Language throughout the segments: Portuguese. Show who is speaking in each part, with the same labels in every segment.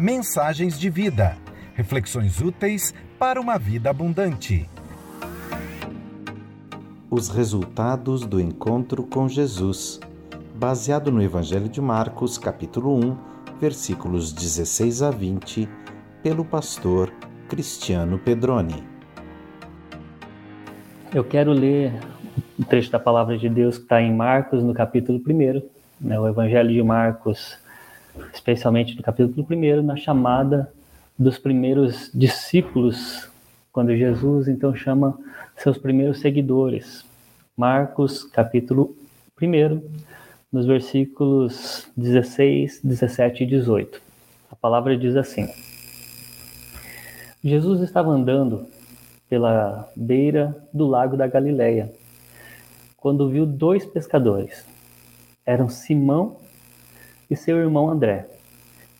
Speaker 1: Mensagens de vida. Reflexões úteis para uma vida abundante.
Speaker 2: Os resultados do encontro com Jesus, baseado no Evangelho de Marcos, capítulo 1, versículos 16 a 20, pelo pastor Cristiano Pedroni.
Speaker 3: Eu quero ler um trecho da palavra de Deus que está em Marcos, no capítulo 1, né, o Evangelho de Marcos, especialmente no capítulo 1, na chamada dos primeiros discípulos, quando Jesus então chama seus primeiros seguidores. Marcos, capítulo 1, nos versículos 16, 17 e 18. A palavra diz assim: Jesus estava andando pela beira do lago da Galileia, quando viu dois pescadores. Eram Simão e seu irmão André,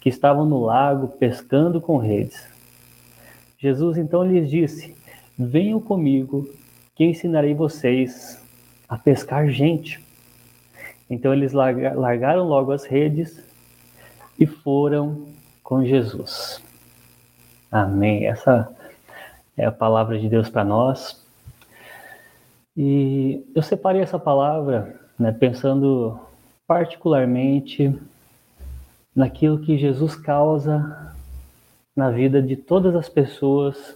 Speaker 3: que estavam no lago pescando com redes. Jesus então lhes disse: Venham comigo, que ensinarei vocês a pescar gente. Então eles largaram logo as redes e foram com Jesus. Amém. Essa é a palavra de Deus para nós. E eu separei essa palavra né, pensando particularmente naquilo que Jesus causa na vida de todas as pessoas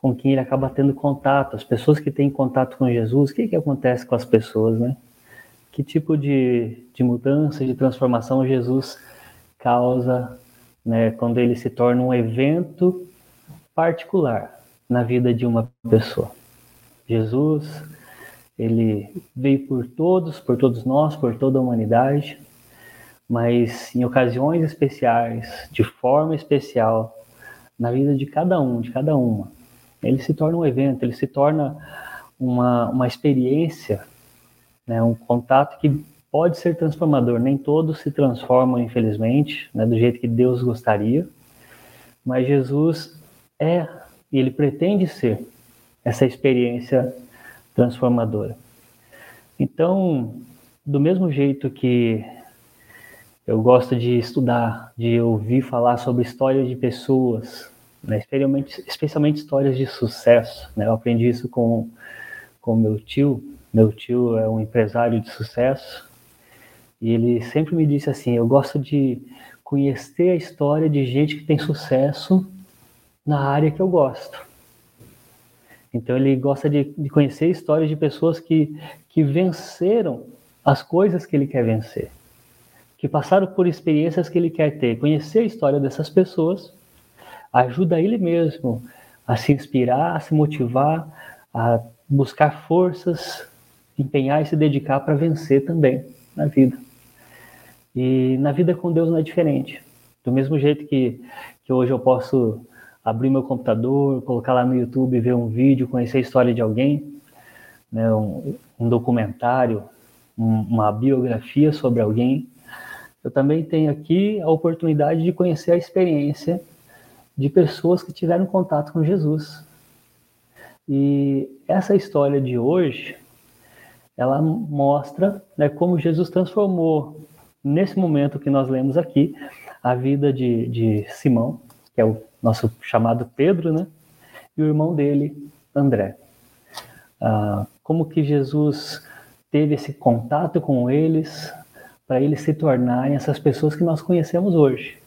Speaker 3: com quem ele acaba tendo contato, as pessoas que têm contato com Jesus, o que, que acontece com as pessoas, né? Que tipo de, de mudança, de transformação Jesus causa né, quando ele se torna um evento particular na vida de uma pessoa. Jesus, ele veio por todos, por todos nós, por toda a humanidade, mas em ocasiões especiais, de forma especial, na vida de cada um, de cada uma. Ele se torna um evento, ele se torna uma, uma experiência, né, um contato que pode ser transformador. Nem todos se transformam, infelizmente, né, do jeito que Deus gostaria, mas Jesus é e ele pretende ser essa experiência transformadora. Então, do mesmo jeito que eu gosto de estudar, de ouvir falar sobre histórias de pessoas, né, especialmente, especialmente histórias de sucesso. Né? Eu aprendi isso com com meu tio. Meu tio é um empresário de sucesso e ele sempre me disse assim: eu gosto de conhecer a história de gente que tem sucesso na área que eu gosto. Então ele gosta de, de conhecer histórias de pessoas que, que venceram as coisas que ele quer vencer que passaram por experiências que ele quer ter. Conhecer a história dessas pessoas ajuda ele mesmo a se inspirar, a se motivar, a buscar forças, empenhar e se dedicar para vencer também na vida. E na vida com Deus não é diferente. Do mesmo jeito que, que hoje eu posso abrir meu computador, colocar lá no YouTube, ver um vídeo, conhecer a história de alguém, né, um, um documentário, um, uma biografia sobre alguém, eu também tenho aqui a oportunidade de conhecer a experiência de pessoas que tiveram contato com Jesus. E essa história de hoje, ela mostra né, como Jesus transformou, nesse momento que nós lemos aqui, a vida de, de Simão, que é o nosso chamado Pedro, né, e o irmão dele, André. Ah, como que Jesus teve esse contato com eles, para eles se tornarem essas pessoas que nós conhecemos hoje.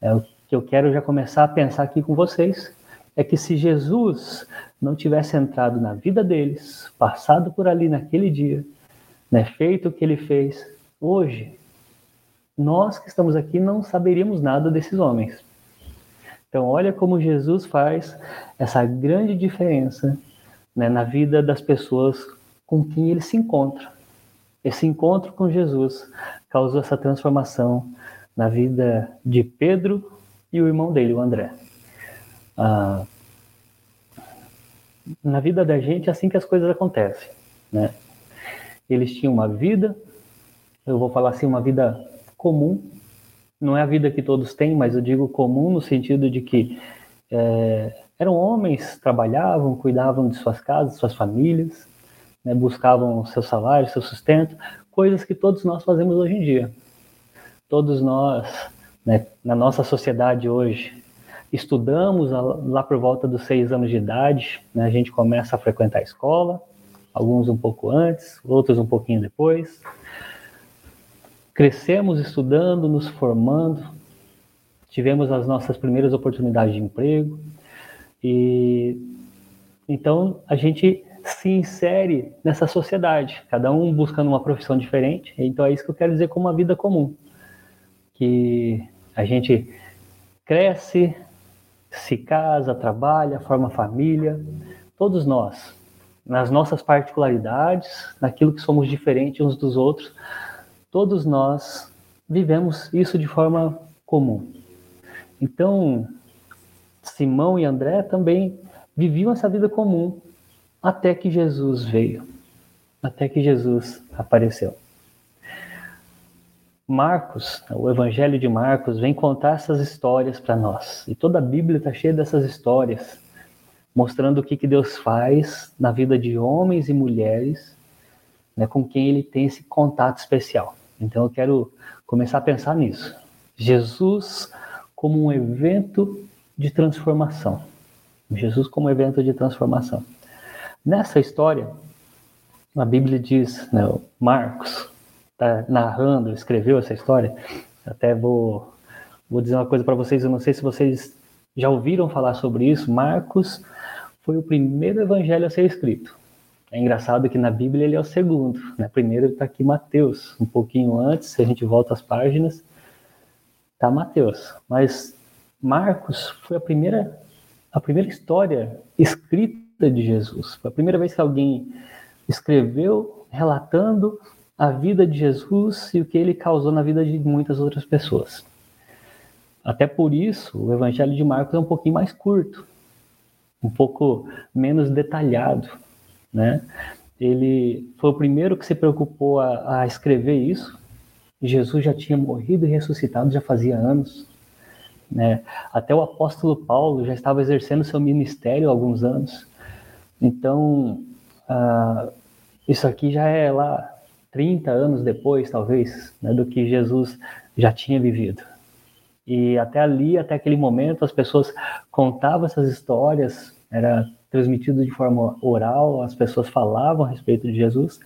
Speaker 3: É o que eu quero já começar a pensar aqui com vocês é que se Jesus não tivesse entrado na vida deles, passado por ali naquele dia, né, feito o que ele fez, hoje, nós que estamos aqui não saberíamos nada desses homens. Então, olha como Jesus faz essa grande diferença né, na vida das pessoas com quem ele se encontra. Esse encontro com Jesus causou essa transformação na vida de Pedro e o irmão dele, o André. Ah, na vida da gente é assim que as coisas acontecem, né? Eles tinham uma vida, eu vou falar assim, uma vida comum. Não é a vida que todos têm, mas eu digo comum no sentido de que é, eram homens, trabalhavam, cuidavam de suas casas, suas famílias, né, buscavam seu salário, seu sustento, coisas que todos nós fazemos hoje em dia. Todos nós né, na nossa sociedade hoje, estudamos lá por volta dos seis anos de idade, né, a gente começa a frequentar a escola, alguns um pouco antes, outros um pouquinho depois. Crescemos estudando, nos formando, tivemos as nossas primeiras oportunidades de emprego e então a gente se insere nessa sociedade, cada um buscando uma profissão diferente. Então é isso que eu quero dizer como uma vida comum, que a gente cresce, se casa, trabalha, forma família, todos nós, nas nossas particularidades, naquilo que somos diferentes uns dos outros, todos nós vivemos isso de forma comum. Então, Simão e André também viviam essa vida comum até que Jesus veio, até que Jesus apareceu. Marcos, o Evangelho de Marcos, vem contar essas histórias para nós. E toda a Bíblia está cheia dessas histórias, mostrando o que, que Deus faz na vida de homens e mulheres né, com quem ele tem esse contato especial. Então eu quero começar a pensar nisso. Jesus como um evento de transformação. Jesus como um evento de transformação. Nessa história, a Bíblia diz, né, Marcos está narrando, escreveu essa história. Até vou, vou dizer uma coisa para vocês, eu não sei se vocês já ouviram falar sobre isso. Marcos foi o primeiro evangelho a ser escrito. É engraçado que na Bíblia ele é o segundo. Né? Primeiro está aqui Mateus, um pouquinho antes, se a gente volta às páginas, está Mateus. Mas Marcos foi a primeira, a primeira história escrita de Jesus. Foi a primeira vez que alguém escreveu relatando a vida de Jesus e o que ele causou na vida de muitas outras pessoas. Até por isso, o Evangelho de Marcos é um pouquinho mais curto, um pouco menos detalhado, né? Ele foi o primeiro que se preocupou a, a escrever isso. Jesus já tinha morrido e ressuscitado já fazia anos. Né? Até o apóstolo Paulo já estava exercendo seu ministério há alguns anos. Então, uh, isso aqui já é lá 30 anos depois, talvez, né, do que Jesus já tinha vivido. E até ali, até aquele momento, as pessoas contavam essas histórias, era transmitido de forma oral, as pessoas falavam a respeito de Jesus.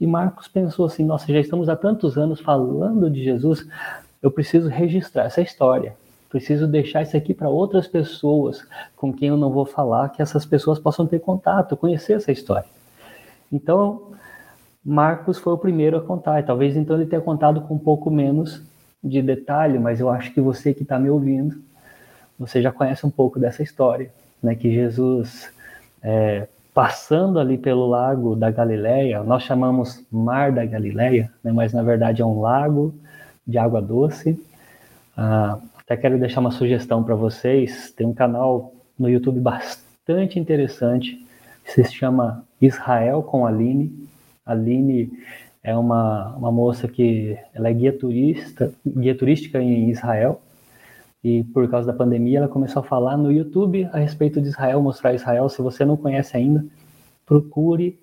Speaker 3: E Marcos pensou assim: nossa, já estamos há tantos anos falando de Jesus, eu preciso registrar essa história preciso deixar isso aqui para outras pessoas com quem eu não vou falar, que essas pessoas possam ter contato, conhecer essa história. Então, Marcos foi o primeiro a contar, e talvez então ele tenha contado com um pouco menos de detalhe, mas eu acho que você que está me ouvindo, você já conhece um pouco dessa história, né? Que Jesus, é, passando ali pelo lago da Galileia, nós chamamos Mar da Galileia, né? mas na verdade é um lago de água doce. Ah, até quero deixar uma sugestão para vocês. Tem um canal no YouTube bastante interessante, que se chama Israel com Aline. Aline é uma, uma moça que ela é guia turista, guia turística em Israel. E por causa da pandemia, ela começou a falar no YouTube a respeito de Israel, mostrar Israel. Se você não conhece ainda, procure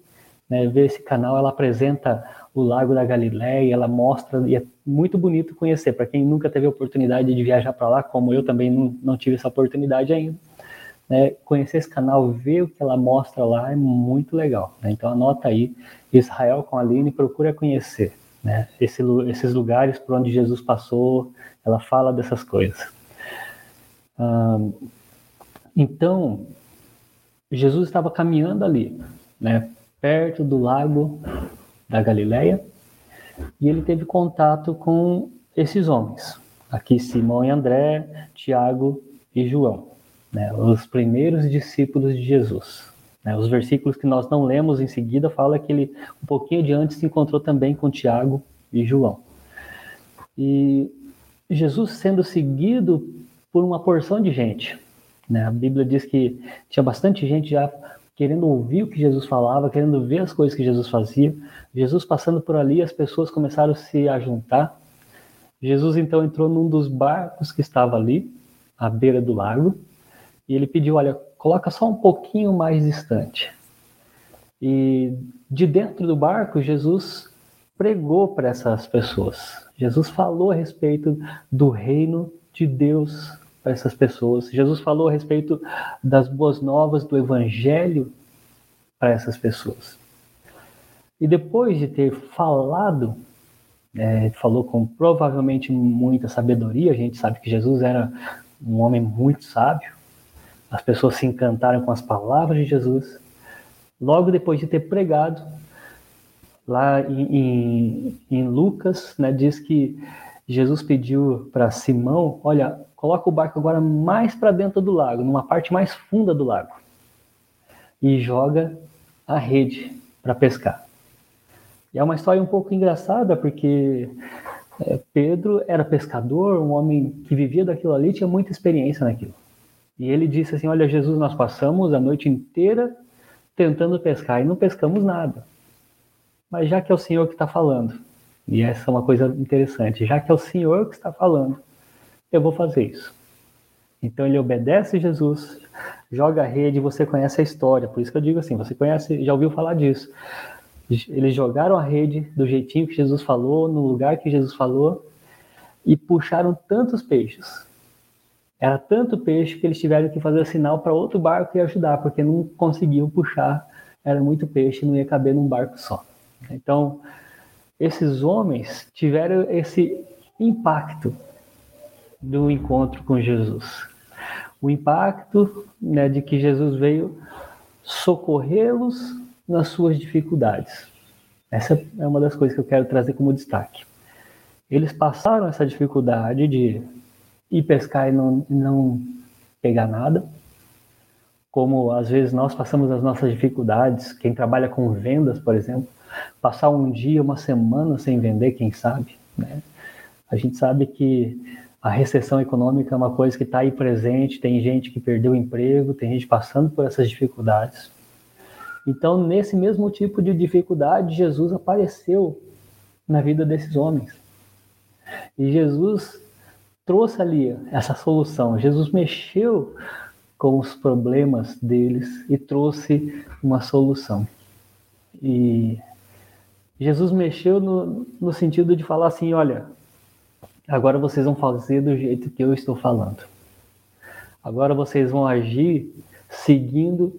Speaker 3: né, ver esse canal. Ela apresenta o Lago da Galileia, ela mostra, e é muito bonito conhecer. Para quem nunca teve a oportunidade de viajar para lá, como eu também não, não tive essa oportunidade ainda, né, conhecer esse canal, ver o que ela mostra lá é muito legal. Né? Então anota aí, Israel com a Aline, procura conhecer né, esse, esses lugares por onde Jesus passou, ela fala dessas coisas. Então, Jesus estava caminhando ali, né, perto do lago da Galileia, e ele teve contato com esses homens. Aqui Simão e André, Tiago e João, né, os primeiros discípulos de Jesus. Né, os versículos que nós não lemos em seguida fala que ele um pouquinho adiante se encontrou também com Tiago e João. E Jesus sendo seguido por uma porção de gente. Né? A Bíblia diz que tinha bastante gente já querendo ouvir o que Jesus falava, querendo ver as coisas que Jesus fazia. Jesus passando por ali, as pessoas começaram a se ajuntar. Jesus então entrou num dos barcos que estava ali, à beira do lago, e ele pediu: Olha, coloca só um pouquinho mais distante. E de dentro do barco, Jesus pregou para essas pessoas. Jesus falou a respeito do reino de Deus para essas pessoas. Jesus falou a respeito das boas novas do evangelho para essas pessoas. E depois de ter falado, é, falou com provavelmente muita sabedoria, a gente sabe que Jesus era um homem muito sábio, as pessoas se encantaram com as palavras de Jesus. Logo depois de ter pregado, lá em, em, em Lucas, né, diz que Jesus pediu para Simão: Olha, coloca o barco agora mais para dentro do lago, numa parte mais funda do lago, e joga a rede para pescar. E é uma história um pouco engraçada, porque é, Pedro era pescador, um homem que vivia daquilo ali, tinha muita experiência naquilo. E ele disse assim: Olha, Jesus, nós passamos a noite inteira tentando pescar e não pescamos nada. Mas já que é o Senhor que está falando, e essa é uma coisa interessante, já que é o Senhor que está falando, eu vou fazer isso. Então ele obedece Jesus, joga a rede, você conhece a história, por isso que eu digo assim, você conhece, já ouviu falar disso. Eles jogaram a rede do jeitinho que Jesus falou, no lugar que Jesus falou, e puxaram tantos peixes era tanto peixe que eles tiveram que fazer sinal para outro barco e ajudar, porque não conseguiam puxar, era muito peixe, não ia caber num barco só. Então, esses homens tiveram esse impacto do encontro com Jesus. O impacto né, de que Jesus veio socorrê-los nas suas dificuldades. Essa é uma das coisas que eu quero trazer como destaque. Eles passaram essa dificuldade de ir pescar e não, não pegar nada. Como às vezes nós passamos as nossas dificuldades, quem trabalha com vendas, por exemplo, passar um dia, uma semana sem vender, quem sabe, né? A gente sabe que a recessão econômica é uma coisa que está aí presente, tem gente que perdeu o emprego, tem gente passando por essas dificuldades. Então, nesse mesmo tipo de dificuldade, Jesus apareceu na vida desses homens. E Jesus trouxe ali essa solução. Jesus mexeu com os problemas deles e trouxe uma solução. E Jesus mexeu no, no sentido de falar assim: olha, agora vocês vão fazer do jeito que eu estou falando. Agora vocês vão agir seguindo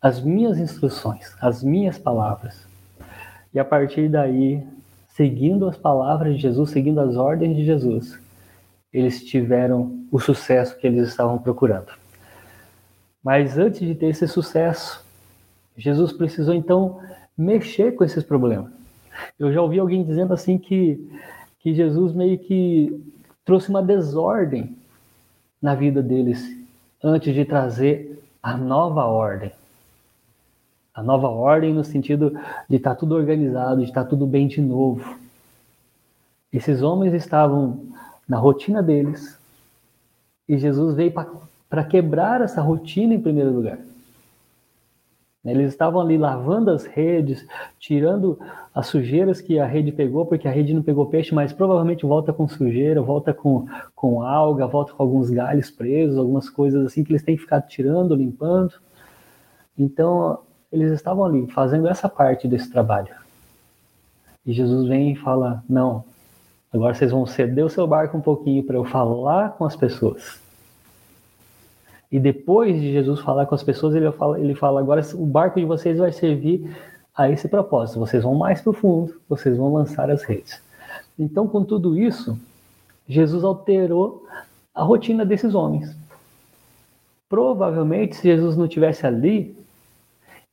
Speaker 3: as minhas instruções, as minhas palavras. E a partir daí, seguindo as palavras de Jesus, seguindo as ordens de Jesus, eles tiveram o sucesso que eles estavam procurando. Mas antes de ter esse sucesso, Jesus precisou então mexer com esses problemas. Eu já ouvi alguém dizendo assim que, que Jesus meio que trouxe uma desordem na vida deles antes de trazer a nova ordem. A nova ordem no sentido de estar tudo organizado, de estar tudo bem de novo. Esses homens estavam na rotina deles. E Jesus veio para quebrar essa rotina em primeiro lugar. Eles estavam ali lavando as redes, tirando as sujeiras que a rede pegou, porque a rede não pegou peixe, mas provavelmente volta com sujeira, volta com, com alga, volta com alguns galhos presos, algumas coisas assim que eles têm que ficar tirando, limpando. Então, eles estavam ali fazendo essa parte desse trabalho. E Jesus vem e fala: Não, Agora vocês vão ceder o seu barco um pouquinho para eu falar com as pessoas. E depois de Jesus falar com as pessoas, ele fala, ele fala: agora o barco de vocês vai servir a esse propósito. Vocês vão mais profundo, vocês vão lançar as redes. Então, com tudo isso, Jesus alterou a rotina desses homens. Provavelmente, se Jesus não tivesse ali,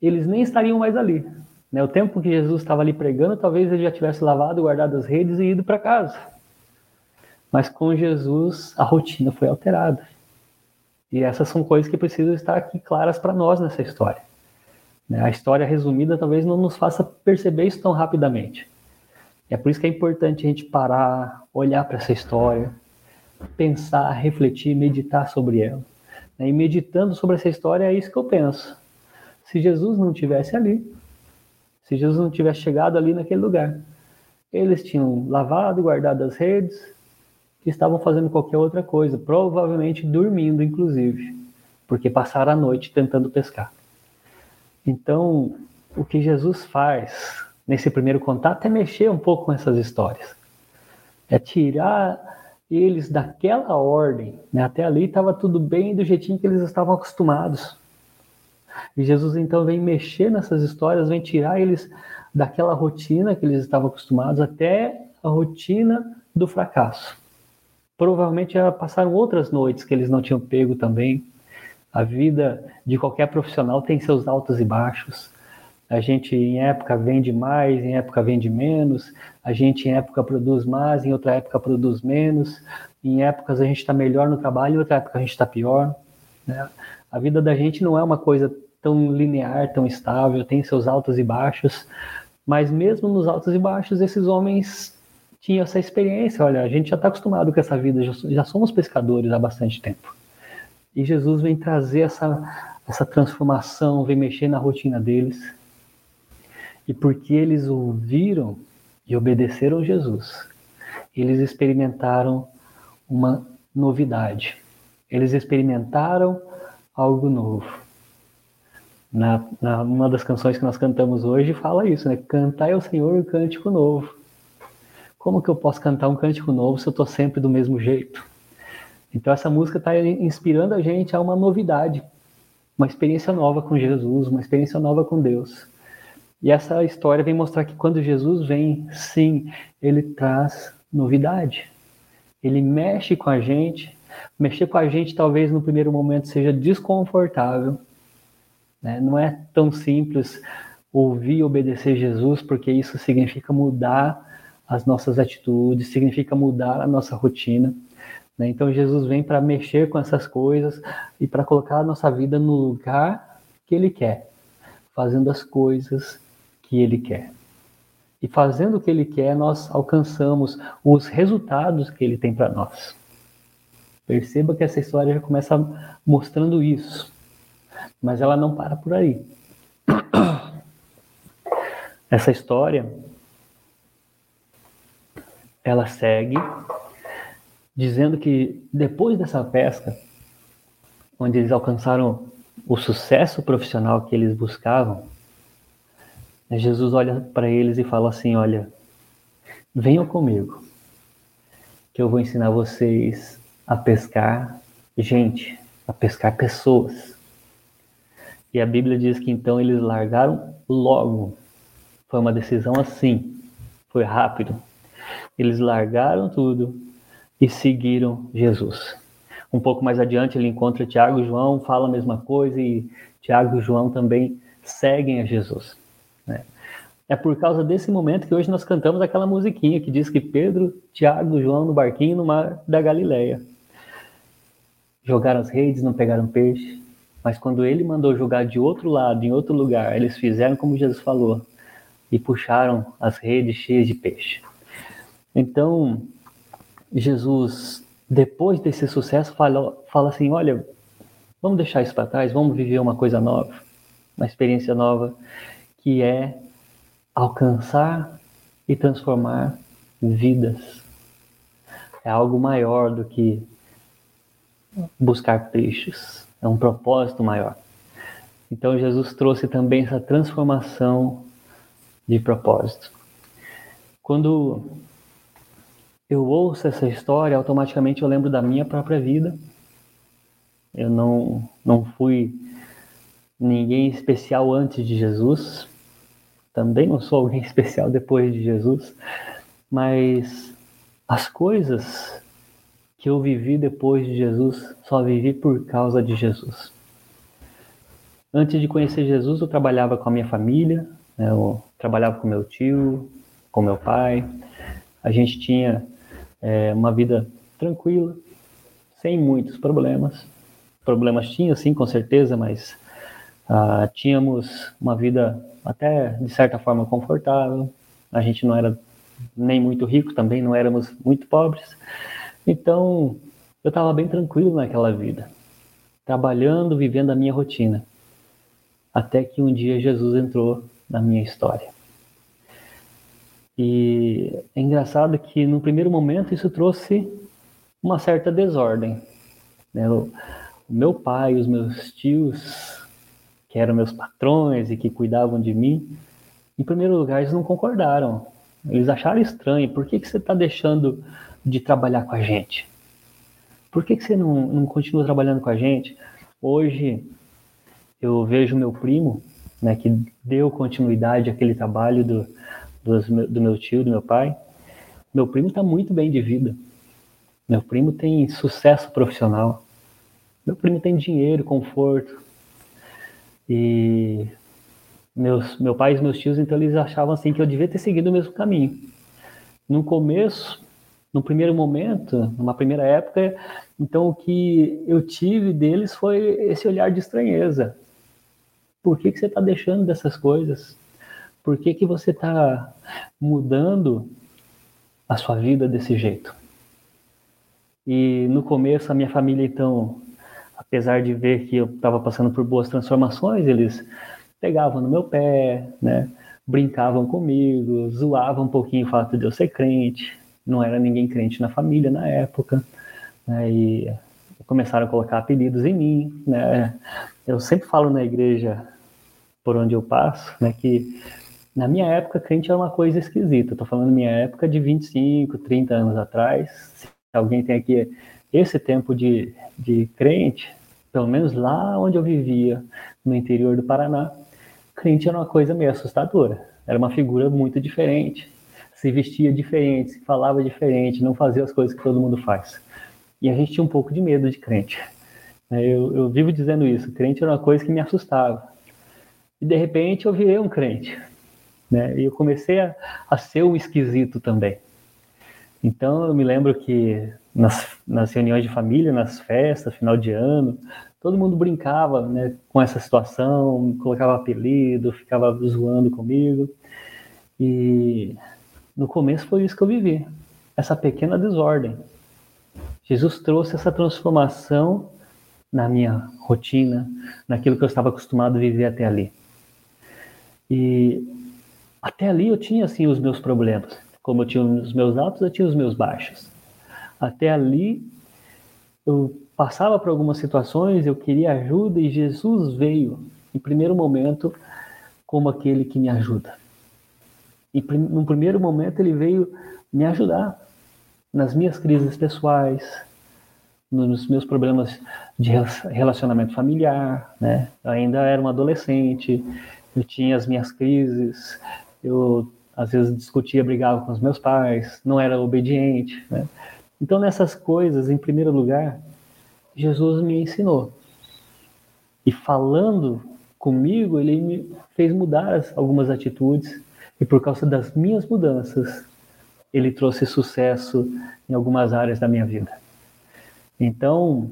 Speaker 3: eles nem estariam mais ali. Né? O tempo que Jesus estava ali pregando, talvez ele já tivesse lavado, guardado as redes e ido para casa. Mas com Jesus, a rotina foi alterada. E essas são coisas que precisam estar aqui claras para nós nessa história. Né? A história resumida talvez não nos faça perceber isso tão rapidamente. É por isso que é importante a gente parar, olhar para essa história, pensar, refletir, meditar sobre ela. Né? E meditando sobre essa história, é isso que eu penso. Se Jesus não tivesse ali, se Jesus não tivesse chegado ali naquele lugar. Eles tinham lavado, guardado as redes, e estavam fazendo qualquer outra coisa, provavelmente dormindo, inclusive, porque passaram a noite tentando pescar. Então, o que Jesus faz nesse primeiro contato é mexer um pouco com essas histórias. É tirar eles daquela ordem. Né? Até ali estava tudo bem do jeitinho que eles estavam acostumados. E Jesus então vem mexer nessas histórias, vem tirar eles daquela rotina que eles estavam acostumados até a rotina do fracasso. Provavelmente já passaram outras noites que eles não tinham pego também. A vida de qualquer profissional tem seus altos e baixos. A gente em época vende mais, em época vende menos. A gente em época produz mais, em outra época produz menos. Em épocas a gente está melhor no trabalho, em outra época a gente está pior. Né? A vida da gente não é uma coisa tão linear, tão estável, tem seus altos e baixos. Mas mesmo nos altos e baixos, esses homens tinham essa experiência. Olha, a gente já está acostumado com essa vida, já, já somos pescadores há bastante tempo. E Jesus vem trazer essa, essa transformação, vem mexer na rotina deles e porque eles ouviram e obedeceram Jesus, eles experimentaram uma novidade. Eles experimentaram algo novo. Na, na uma das canções que nós cantamos hoje fala isso, né? Cantai ao Senhor um cântico novo. Como que eu posso cantar um cântico novo se eu estou sempre do mesmo jeito? Então essa música está inspirando a gente a uma novidade, uma experiência nova com Jesus, uma experiência nova com Deus. E essa história vem mostrar que quando Jesus vem, sim, ele traz novidade. Ele mexe com a gente. Mexer com a gente talvez no primeiro momento seja desconfortável. Né? Não é tão simples ouvir e obedecer Jesus, porque isso significa mudar as nossas atitudes, significa mudar a nossa rotina. Né? Então Jesus vem para mexer com essas coisas e para colocar a nossa vida no lugar que Ele quer, fazendo as coisas que Ele quer. E fazendo o que Ele quer, nós alcançamos os resultados que Ele tem para nós. Perceba que essa história já começa mostrando isso, mas ela não para por aí. Essa história ela segue dizendo que depois dessa pesca, onde eles alcançaram o sucesso profissional que eles buscavam, Jesus olha para eles e fala assim: Olha, venham comigo, que eu vou ensinar vocês a pescar gente, a pescar pessoas. E a Bíblia diz que então eles largaram logo. Foi uma decisão assim, foi rápido. Eles largaram tudo e seguiram Jesus. Um pouco mais adiante ele encontra Tiago e João, fala a mesma coisa e Tiago e João também seguem a Jesus. Né? É por causa desse momento que hoje nós cantamos aquela musiquinha que diz que Pedro, Tiago, João no barquinho no mar da Galileia. Jogaram as redes, não pegaram peixe, mas quando ele mandou jogar de outro lado, em outro lugar, eles fizeram como Jesus falou e puxaram as redes cheias de peixe. Então, Jesus, depois desse sucesso, fala, fala assim: olha, vamos deixar isso para trás, vamos viver uma coisa nova, uma experiência nova que é alcançar e transformar vidas. É algo maior do que buscar peixes, é um propósito maior. Então Jesus trouxe também essa transformação de propósito. Quando eu ouço essa história, automaticamente eu lembro da minha própria vida. Eu não, não fui ninguém especial antes de Jesus. Também não sou alguém especial depois de Jesus. Mas as coisas que eu vivi depois de Jesus, só vivi por causa de Jesus. Antes de conhecer Jesus, eu trabalhava com a minha família, né? eu trabalhava com meu tio, com meu pai. A gente tinha é, uma vida tranquila, sem muitos problemas. Problemas tinha, sim, com certeza, mas Uh, tínhamos uma vida até de certa forma confortável. A gente não era nem muito rico, também não éramos muito pobres. Então, eu estava bem tranquilo naquela vida, trabalhando, vivendo a minha rotina. Até que um dia Jesus entrou na minha história. E é engraçado que no primeiro momento isso trouxe uma certa desordem. Né? O meu pai, os meus tios que eram meus patrões e que cuidavam de mim, Em primeiro lugar, eles não concordaram. Eles acharam estranho. Por que, que você está deixando de trabalhar com a gente? Por que, que você não, não continua trabalhando com a gente? Hoje, eu vejo meu primo, né, que deu continuidade àquele trabalho do, do, do meu tio, do meu pai. Meu primo está muito bem de vida. Meu primo tem sucesso profissional. Meu primo tem dinheiro, conforto. E meus, meu pai e meus tios, então, eles achavam assim que eu devia ter seguido o mesmo caminho. No começo, no primeiro momento, numa primeira época, então o que eu tive deles foi esse olhar de estranheza. Por que, que você está deixando dessas coisas? Por que, que você está mudando a sua vida desse jeito? E no começo, a minha família, então, apesar de ver que eu estava passando por boas transformações, eles pegavam no meu pé, né? brincavam comigo, zoavam um pouquinho o fato de eu ser crente. Não era ninguém crente na família na época. Né? E começaram a colocar apelidos em mim. Né? Eu sempre falo na igreja por onde eu passo né, que na minha época crente era uma coisa esquisita. Estou falando minha época de 25, 30 anos atrás. Se alguém tem aqui esse tempo de, de crente, pelo menos lá onde eu vivia, no interior do Paraná, crente era uma coisa meio assustadora. Era uma figura muito diferente. Se vestia diferente, se falava diferente, não fazia as coisas que todo mundo faz. E a gente tinha um pouco de medo de crente. É, eu, eu vivo dizendo isso. Crente era uma coisa que me assustava. E de repente eu virei um crente. Né? E eu comecei a, a ser um esquisito também. Então eu me lembro que nas, nas reuniões de família, nas festas, final de ano, todo mundo brincava né, com essa situação, colocava apelido, ficava zoando comigo. E no começo foi isso que eu vivi, essa pequena desordem. Jesus trouxe essa transformação na minha rotina, naquilo que eu estava acostumado a viver até ali. E até ali eu tinha assim os meus problemas. Como eu tinha os meus altos, eu tinha os meus baixos. Até ali eu passava por algumas situações, eu queria ajuda e Jesus veio, em primeiro momento, como aquele que me ajuda. E no primeiro momento ele veio me ajudar nas minhas crises pessoais, nos meus problemas de relacionamento familiar, né? Eu ainda era um adolescente, eu tinha as minhas crises, eu às vezes discutia, brigava com os meus pais, não era obediente, né? Então nessas coisas, em primeiro lugar, Jesus me ensinou. E falando comigo, ele me fez mudar algumas atitudes, e por causa das minhas mudanças, ele trouxe sucesso em algumas áreas da minha vida. Então,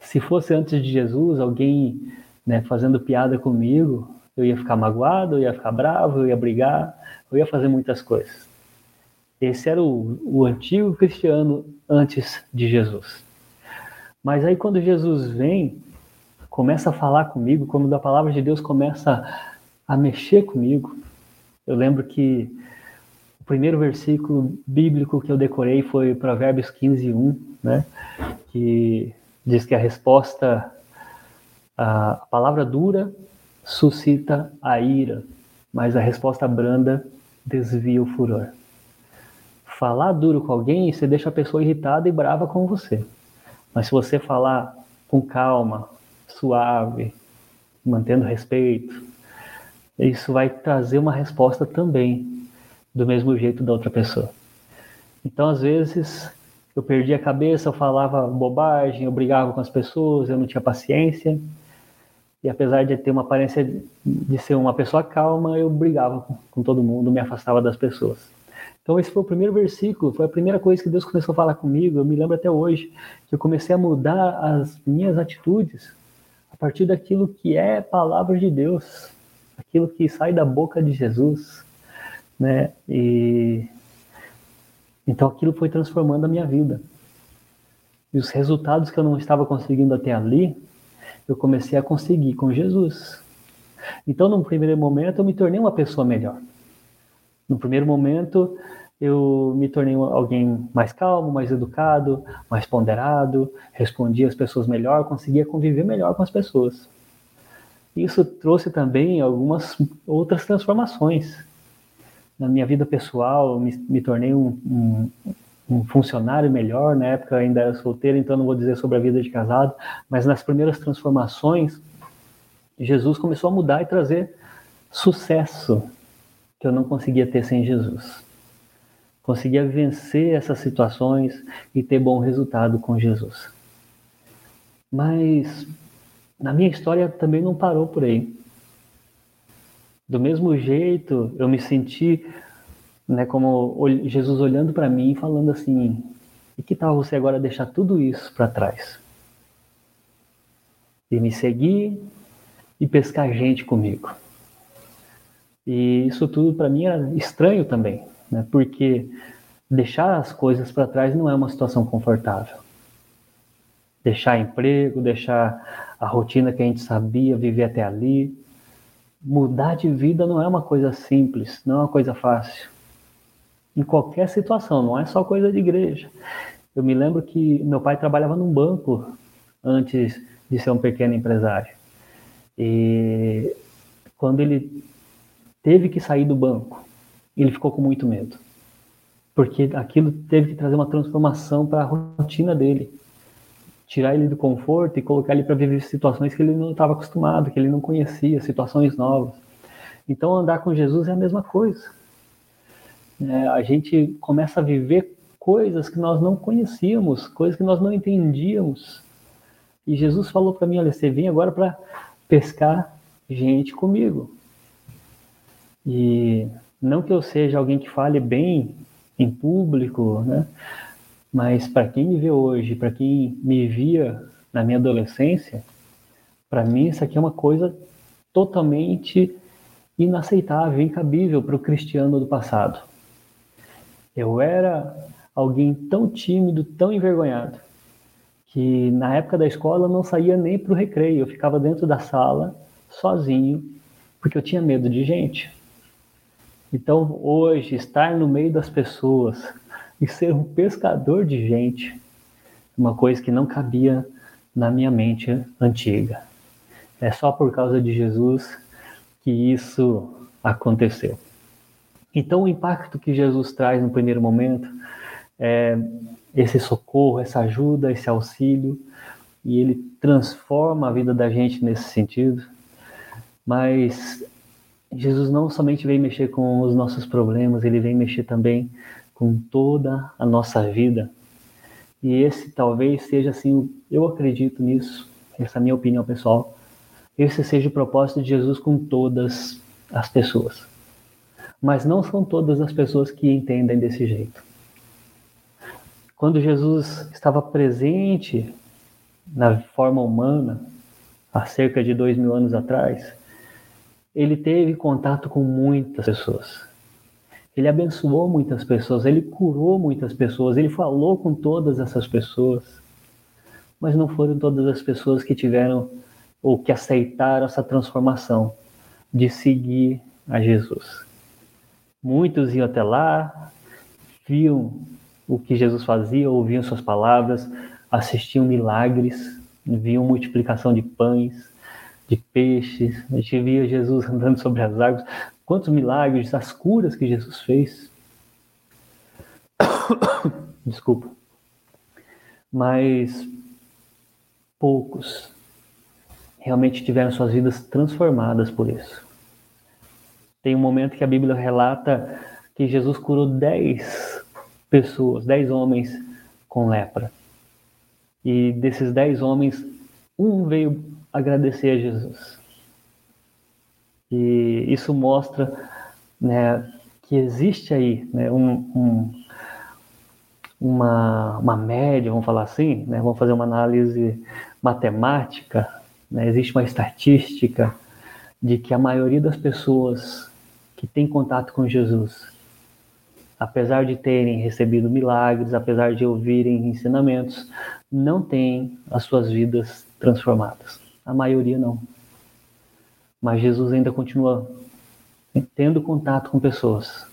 Speaker 3: se fosse antes de Jesus, alguém né, fazendo piada comigo, eu ia ficar magoado, eu ia ficar bravo, eu ia brigar, eu ia fazer muitas coisas. Esse era o, o antigo cristiano antes de Jesus. Mas aí quando Jesus vem, começa a falar comigo, quando a palavra de Deus começa a mexer comigo, eu lembro que o primeiro versículo bíblico que eu decorei foi Provérbios 15, 1, né? que diz que a resposta, a palavra dura suscita a ira, mas a resposta branda desvia o furor. Falar duro com alguém, você deixa a pessoa irritada e brava com você. Mas se você falar com calma, suave, mantendo respeito, isso vai trazer uma resposta também do mesmo jeito da outra pessoa. Então, às vezes, eu perdi a cabeça, eu falava bobagem, eu brigava com as pessoas, eu não tinha paciência. E apesar de ter uma aparência de ser uma pessoa calma, eu brigava com todo mundo, me afastava das pessoas. Então esse foi o primeiro versículo, foi a primeira coisa que Deus começou a falar comigo. Eu me lembro até hoje que eu comecei a mudar as minhas atitudes a partir daquilo que é palavra de Deus, aquilo que sai da boca de Jesus, né? E então aquilo foi transformando a minha vida. E os resultados que eu não estava conseguindo até ali, eu comecei a conseguir com Jesus. Então, num primeiro momento, eu me tornei uma pessoa melhor. No primeiro momento, eu me tornei alguém mais calmo, mais educado, mais ponderado, respondia às pessoas melhor, conseguia conviver melhor com as pessoas. Isso trouxe também algumas outras transformações. na minha vida pessoal, me, me tornei um, um, um, funcionário melhor. Na época ainda era solteiro, então não vou dizer sobre a vida de casado, mas nas primeiras transformações, Jesus começou a mudar e trazer sucesso que eu não conseguia ter sem Jesus. Conseguia vencer essas situações e ter bom resultado com Jesus. Mas na minha história também não parou por aí. Do mesmo jeito, eu me senti né, como Jesus olhando para mim e falando assim: e que tal você agora deixar tudo isso para trás? E me seguir e pescar gente comigo. E isso tudo para mim era estranho também, né, porque deixar as coisas para trás não é uma situação confortável. Deixar emprego, deixar a rotina que a gente sabia, viver até ali, mudar de vida não é uma coisa simples, não é uma coisa fácil. Em qualquer situação, não é só coisa de igreja. Eu me lembro que meu pai trabalhava num banco antes de ser um pequeno empresário. E quando ele teve que sair do banco, ele ficou com muito medo. Porque aquilo teve que trazer uma transformação para a rotina dele tirar ele do conforto e colocar ele para viver situações que ele não estava acostumado, que ele não conhecia, situações novas. Então, andar com Jesus é a mesma coisa. É, a gente começa a viver coisas que nós não conhecíamos, coisas que nós não entendíamos. E Jesus falou para mim: olha, você vem agora para pescar gente comigo. E não que eu seja alguém que fale bem em público, né? Mas para quem me vê hoje, para quem me via na minha adolescência, para mim isso aqui é uma coisa totalmente inaceitável, incabível para o cristiano do passado. Eu era alguém tão tímido, tão envergonhado, que na época da escola eu não saía nem para o recreio, eu ficava dentro da sala, sozinho, porque eu tinha medo de gente. Então, hoje, estar no meio das pessoas, e ser um pescador de gente, uma coisa que não cabia na minha mente antiga. É só por causa de Jesus que isso aconteceu. Então, o impacto que Jesus traz no primeiro momento é esse socorro, essa ajuda, esse auxílio, e ele transforma a vida da gente nesse sentido. Mas Jesus não somente vem mexer com os nossos problemas, ele vem mexer também com toda a nossa vida. E esse talvez seja assim, eu acredito nisso, essa é a minha opinião pessoal. Esse seja o propósito de Jesus com todas as pessoas. Mas não são todas as pessoas que entendem desse jeito. Quando Jesus estava presente na forma humana, há cerca de dois mil anos atrás, ele teve contato com muitas pessoas. Ele abençoou muitas pessoas, ele curou muitas pessoas, ele falou com todas essas pessoas. Mas não foram todas as pessoas que tiveram ou que aceitaram essa transformação de seguir a Jesus. Muitos iam até lá, viam o que Jesus fazia, ouviam suas palavras, assistiam milagres, viam multiplicação de pães, de peixes, a gente via Jesus andando sobre as águas, Quantos milagres, as curas que Jesus fez. Desculpa. Mas poucos realmente tiveram suas vidas transformadas por isso. Tem um momento que a Bíblia relata que Jesus curou dez pessoas, dez homens com lepra. E desses dez homens, um veio agradecer a Jesus. E isso mostra né, que existe aí né, um, um, uma, uma média, vamos falar assim, né, vamos fazer uma análise matemática, né, existe uma estatística de que a maioria das pessoas que tem contato com Jesus, apesar de terem recebido milagres, apesar de ouvirem ensinamentos, não têm as suas vidas transformadas. A maioria não. Mas Jesus ainda continua tendo contato com pessoas,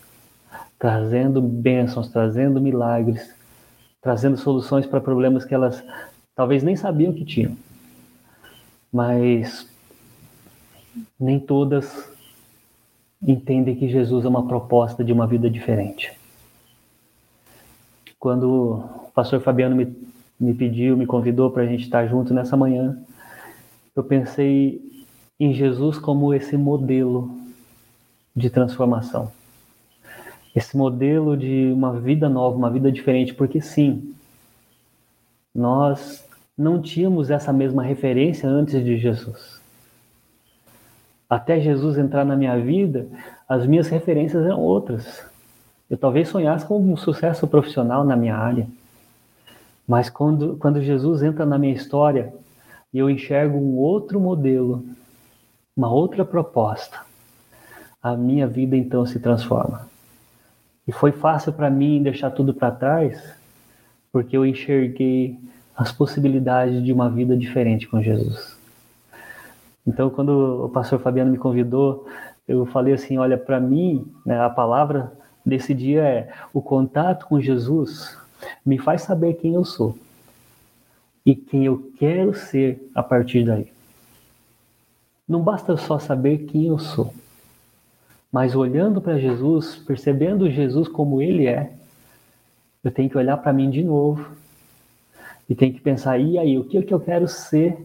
Speaker 3: trazendo bênçãos, trazendo milagres, trazendo soluções para problemas que elas talvez nem sabiam que tinham. Mas nem todas entendem que Jesus é uma proposta de uma vida diferente. Quando o pastor Fabiano me, me pediu, me convidou para a gente estar junto nessa manhã, eu pensei em Jesus como esse modelo de transformação. Esse modelo de uma vida nova, uma vida diferente, porque sim, nós não tínhamos essa mesma referência antes de Jesus até Jesus entrar na minha vida, as minhas referências eram outras. Eu talvez sonhasse com um sucesso profissional na minha área, mas quando, quando Jesus entra na minha história e eu enxergo um outro modelo, uma outra proposta, a minha vida então se transforma. E foi fácil para mim deixar tudo para trás, porque eu enxerguei as possibilidades de uma vida diferente com Jesus. Então, quando o pastor Fabiano me convidou, eu falei assim: olha, para mim, né, a palavra desse dia é: o contato com Jesus me faz saber quem eu sou e quem eu quero ser a partir daí. Não basta só saber quem eu sou, mas olhando para Jesus, percebendo Jesus como ele é, eu tenho que olhar para mim de novo e tenho que pensar: e aí, o que, é que eu quero ser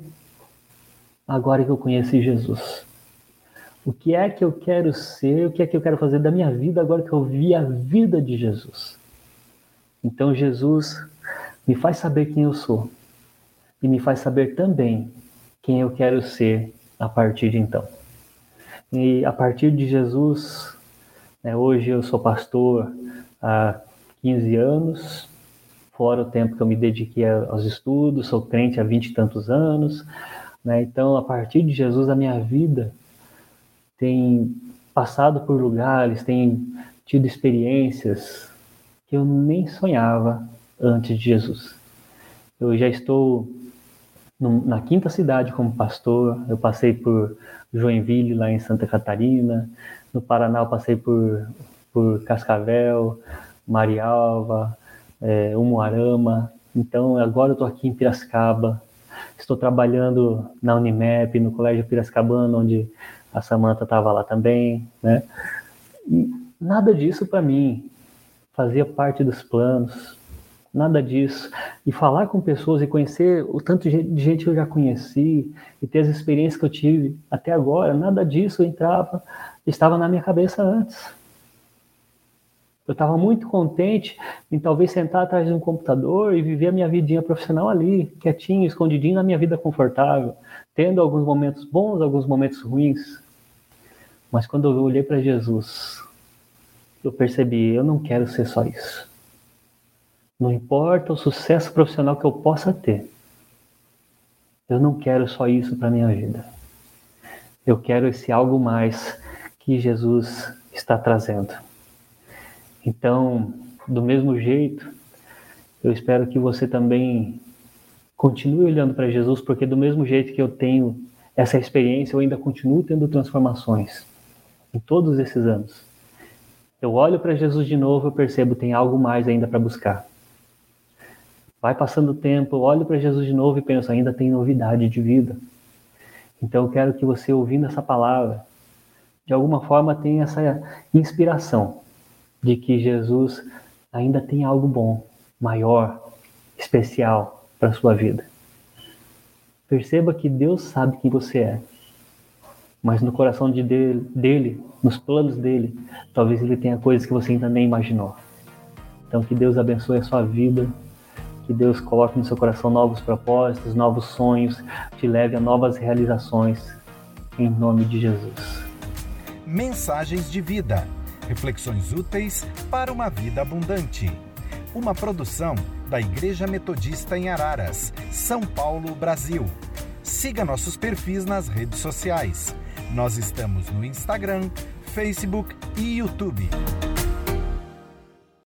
Speaker 3: agora que eu conheci Jesus? O que é que eu quero ser? O que é que eu quero fazer da minha vida agora que eu vi a vida de Jesus? Então, Jesus me faz saber quem eu sou e me faz saber também quem eu quero ser a partir de então. E a partir de Jesus, né, hoje eu sou pastor há 15 anos, fora o tempo que eu me dediquei aos estudos, sou crente há 20 e tantos anos, né? Então, a partir de Jesus, a minha vida tem passado por lugares, tem tido experiências que eu nem sonhava antes de Jesus. Eu já estou na quinta cidade como pastor, eu passei por Joinville, lá em Santa Catarina, no Paraná eu passei por, por Cascavel, Marialva, é, Umuarama, então agora eu estou aqui em Piracicaba, Estou trabalhando na Unimep, no Colégio Piracicabano, onde a Samanta estava lá também, né? E nada disso para mim fazia parte dos planos, nada disso. E falar com pessoas e conhecer o tanto de gente que eu já conheci e ter as experiências que eu tive até agora, nada disso entrava, estava na minha cabeça antes. Eu estava muito contente em talvez sentar atrás de um computador e viver a minha vidinha profissional ali, quietinho, escondidinho na minha vida confortável, tendo alguns momentos bons, alguns momentos ruins. Mas quando eu olhei para Jesus, eu percebi, eu não quero ser só isso. Não importa o sucesso profissional que eu possa ter. Eu não quero só isso para minha vida. Eu quero esse algo mais que Jesus está trazendo. Então, do mesmo jeito, eu espero que você também continue olhando para Jesus, porque do mesmo jeito que eu tenho essa experiência, eu ainda continuo tendo transformações em todos esses anos. Eu olho para Jesus de novo, eu percebo tem algo mais ainda para buscar. Vai passando o tempo, eu olho para Jesus de novo e penso, ainda tem novidade de vida. Então eu quero que você ouvindo essa palavra, de alguma forma tenha essa inspiração de que Jesus ainda tem algo bom, maior, especial para a sua vida. Perceba que Deus sabe quem você é, mas no coração de dele, dele, nos planos dele, talvez ele tenha coisas que você ainda nem imaginou. Então que Deus abençoe a sua vida, que Deus coloque no seu coração novos propósitos, novos sonhos, te leve a novas realizações, em nome de Jesus.
Speaker 1: Mensagens de vida Reflexões úteis para uma vida abundante. Uma produção da Igreja Metodista em Araras, São Paulo, Brasil. Siga nossos perfis nas redes sociais. Nós estamos no Instagram, Facebook e YouTube.